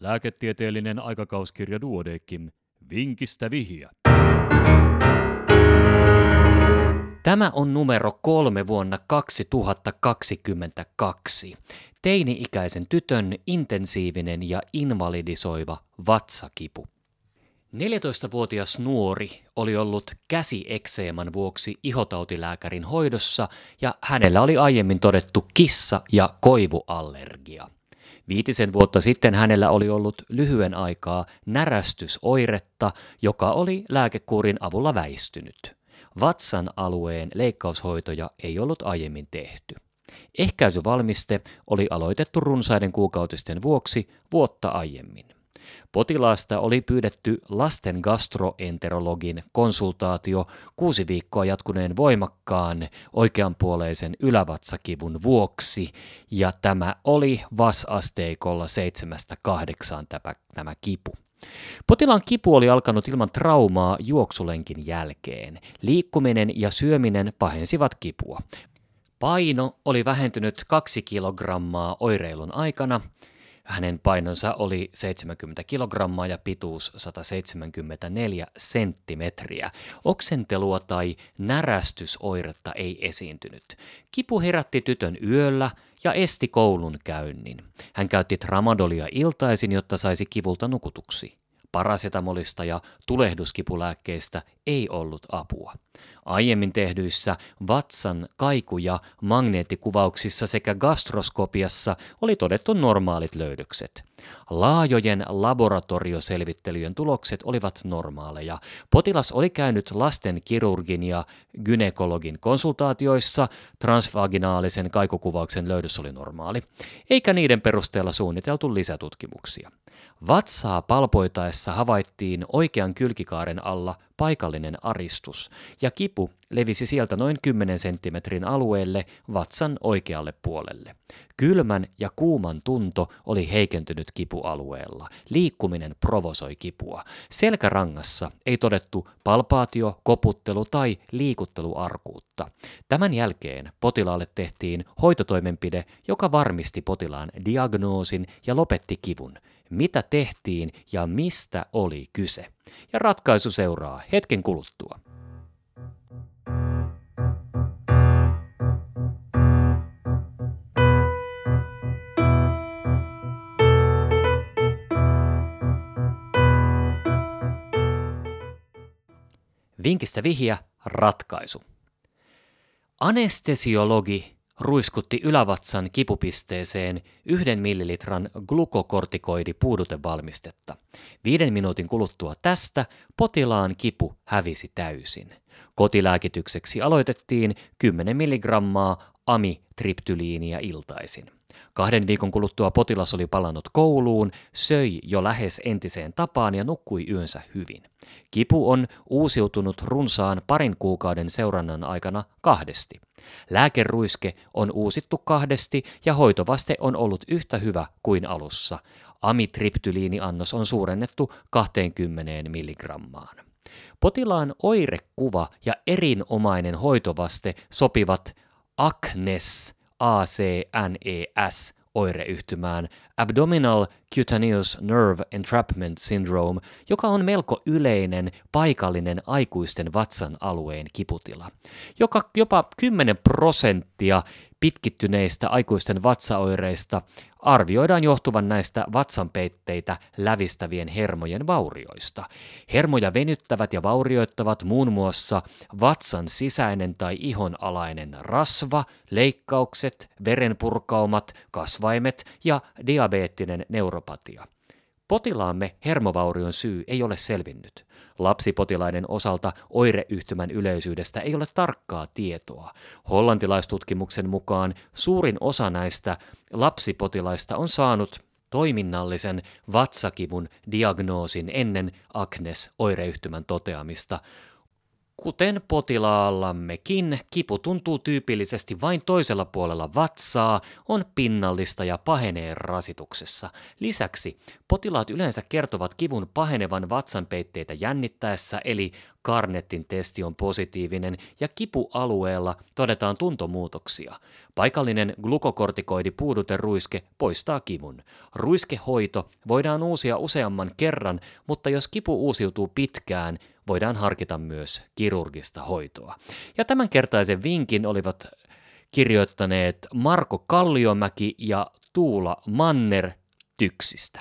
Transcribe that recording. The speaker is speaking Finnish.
Lääketieteellinen aikakauskirja Duodekim. Vinkistä vihja. Tämä on numero kolme vuonna 2022. Teini-ikäisen tytön intensiivinen ja invalidisoiva vatsakipu. 14-vuotias nuori oli ollut käsiekseeman vuoksi ihotautilääkärin hoidossa ja hänellä oli aiemmin todettu kissa- ja koivuallergia. Viitisen vuotta sitten hänellä oli ollut lyhyen aikaa närästysoiretta, joka oli lääkekuurin avulla väistynyt. Vatsan alueen leikkaushoitoja ei ollut aiemmin tehty. Ehkäisyvalmiste oli aloitettu runsaiden kuukautisten vuoksi vuotta aiemmin. Potilaasta oli pyydetty lasten gastroenterologin konsultaatio kuusi viikkoa jatkuneen voimakkaan oikeanpuoleisen ylävatsakivun vuoksi, ja tämä oli VAS-asteikolla 7-8 tämä, kipu. Potilaan kipu oli alkanut ilman traumaa juoksulenkin jälkeen. Liikkuminen ja syöminen pahensivat kipua. Paino oli vähentynyt kaksi kilogrammaa oireilun aikana, hänen painonsa oli 70 kilogrammaa ja pituus 174 senttimetriä. Oksentelua tai närästysoiretta ei esiintynyt. Kipu herätti tytön yöllä ja esti koulun käynnin. Hän käytti tramadolia iltaisin, jotta saisi kivulta nukutuksi. Parasetamolista ja tulehduskipulääkkeistä ei ollut apua. Aiemmin tehdyissä vatsan kaiku- ja magneettikuvauksissa sekä gastroskopiassa oli todettu normaalit löydökset. Laajojen laboratorioselvittelyjen tulokset olivat normaaleja. Potilas oli käynyt lasten kirurgin ja gynekologin konsultaatioissa, transvaginaalisen kaikukuvauksen löydös oli normaali, eikä niiden perusteella suunniteltu lisätutkimuksia. Vatsaa palpoitaessa havaittiin oikean kylkikaaren alla paikallinen aristus, ja kipu levisi sieltä noin 10 senttimetrin alueelle vatsan oikealle puolelle. Kylmän ja kuuman tunto oli heikentynyt kipualueella. Liikkuminen provosoi kipua. Selkärangassa ei todettu palpaatio, koputtelu tai liikutteluarkuutta. Tämän jälkeen potilaalle tehtiin hoitotoimenpide, joka varmisti potilaan diagnoosin ja lopetti kivun mitä tehtiin ja mistä oli kyse. Ja ratkaisu seuraa hetken kuluttua. Vinkistä vihja, ratkaisu. Anestesiologi ruiskutti ylävatsan kipupisteeseen yhden millilitran glukokortikoidipuudutevalmistetta. Viiden minuutin kuluttua tästä potilaan kipu hävisi täysin. Kotilääkitykseksi aloitettiin 10 milligrammaa amitriptyliiniä iltaisin. Kahden viikon kuluttua potilas oli palannut kouluun, söi jo lähes entiseen tapaan ja nukkui yönsä hyvin. Kipu on uusiutunut runsaan parin kuukauden seurannan aikana kahdesti. Lääkeruiske on uusittu kahdesti ja hoitovaste on ollut yhtä hyvä kuin alussa. Amitriptyliiniannos on suurennettu 20 milligrammaan. Potilaan oirekuva ja erinomainen hoitovaste sopivat ACNES, ACNES oireyhtymään. Abdominal Cutaneous Nerve Entrapment Syndrome, joka on melko yleinen paikallinen aikuisten vatsan alueen kiputila, joka jopa 10 prosenttia pitkittyneistä aikuisten vatsaoireista arvioidaan johtuvan näistä vatsanpeitteitä lävistävien hermojen vaurioista. Hermoja venyttävät ja vaurioittavat muun muassa vatsan sisäinen tai ihon alainen rasva, leikkaukset, verenpurkaumat, kasvaimet ja diabeettinen neuropatia. Potilaamme hermovaurion syy ei ole selvinnyt. Lapsipotilaiden osalta oireyhtymän yleisyydestä ei ole tarkkaa tietoa. Hollantilaistutkimuksen mukaan suurin osa näistä lapsipotilaista on saanut toiminnallisen vatsakivun diagnoosin ennen Agnes oireyhtymän toteamista. Kuten potilaallammekin, kipu tuntuu tyypillisesti vain toisella puolella vatsaa, on pinnallista ja pahenee rasituksessa. Lisäksi potilaat yleensä kertovat kivun pahenevan vatsanpeitteitä jännittäessä, eli Karnettin testi on positiivinen ja kipualueella todetaan tuntomuutoksia. Paikallinen glukokortikoidipuuduteruiske poistaa kivun. Ruiskehoito voidaan uusia useamman kerran, mutta jos kipu uusiutuu pitkään, voidaan harkita myös kirurgista hoitoa. Ja tämänkertaisen vinkin olivat kirjoittaneet Marko Kalliomäki ja Tuula Manner Tyksistä.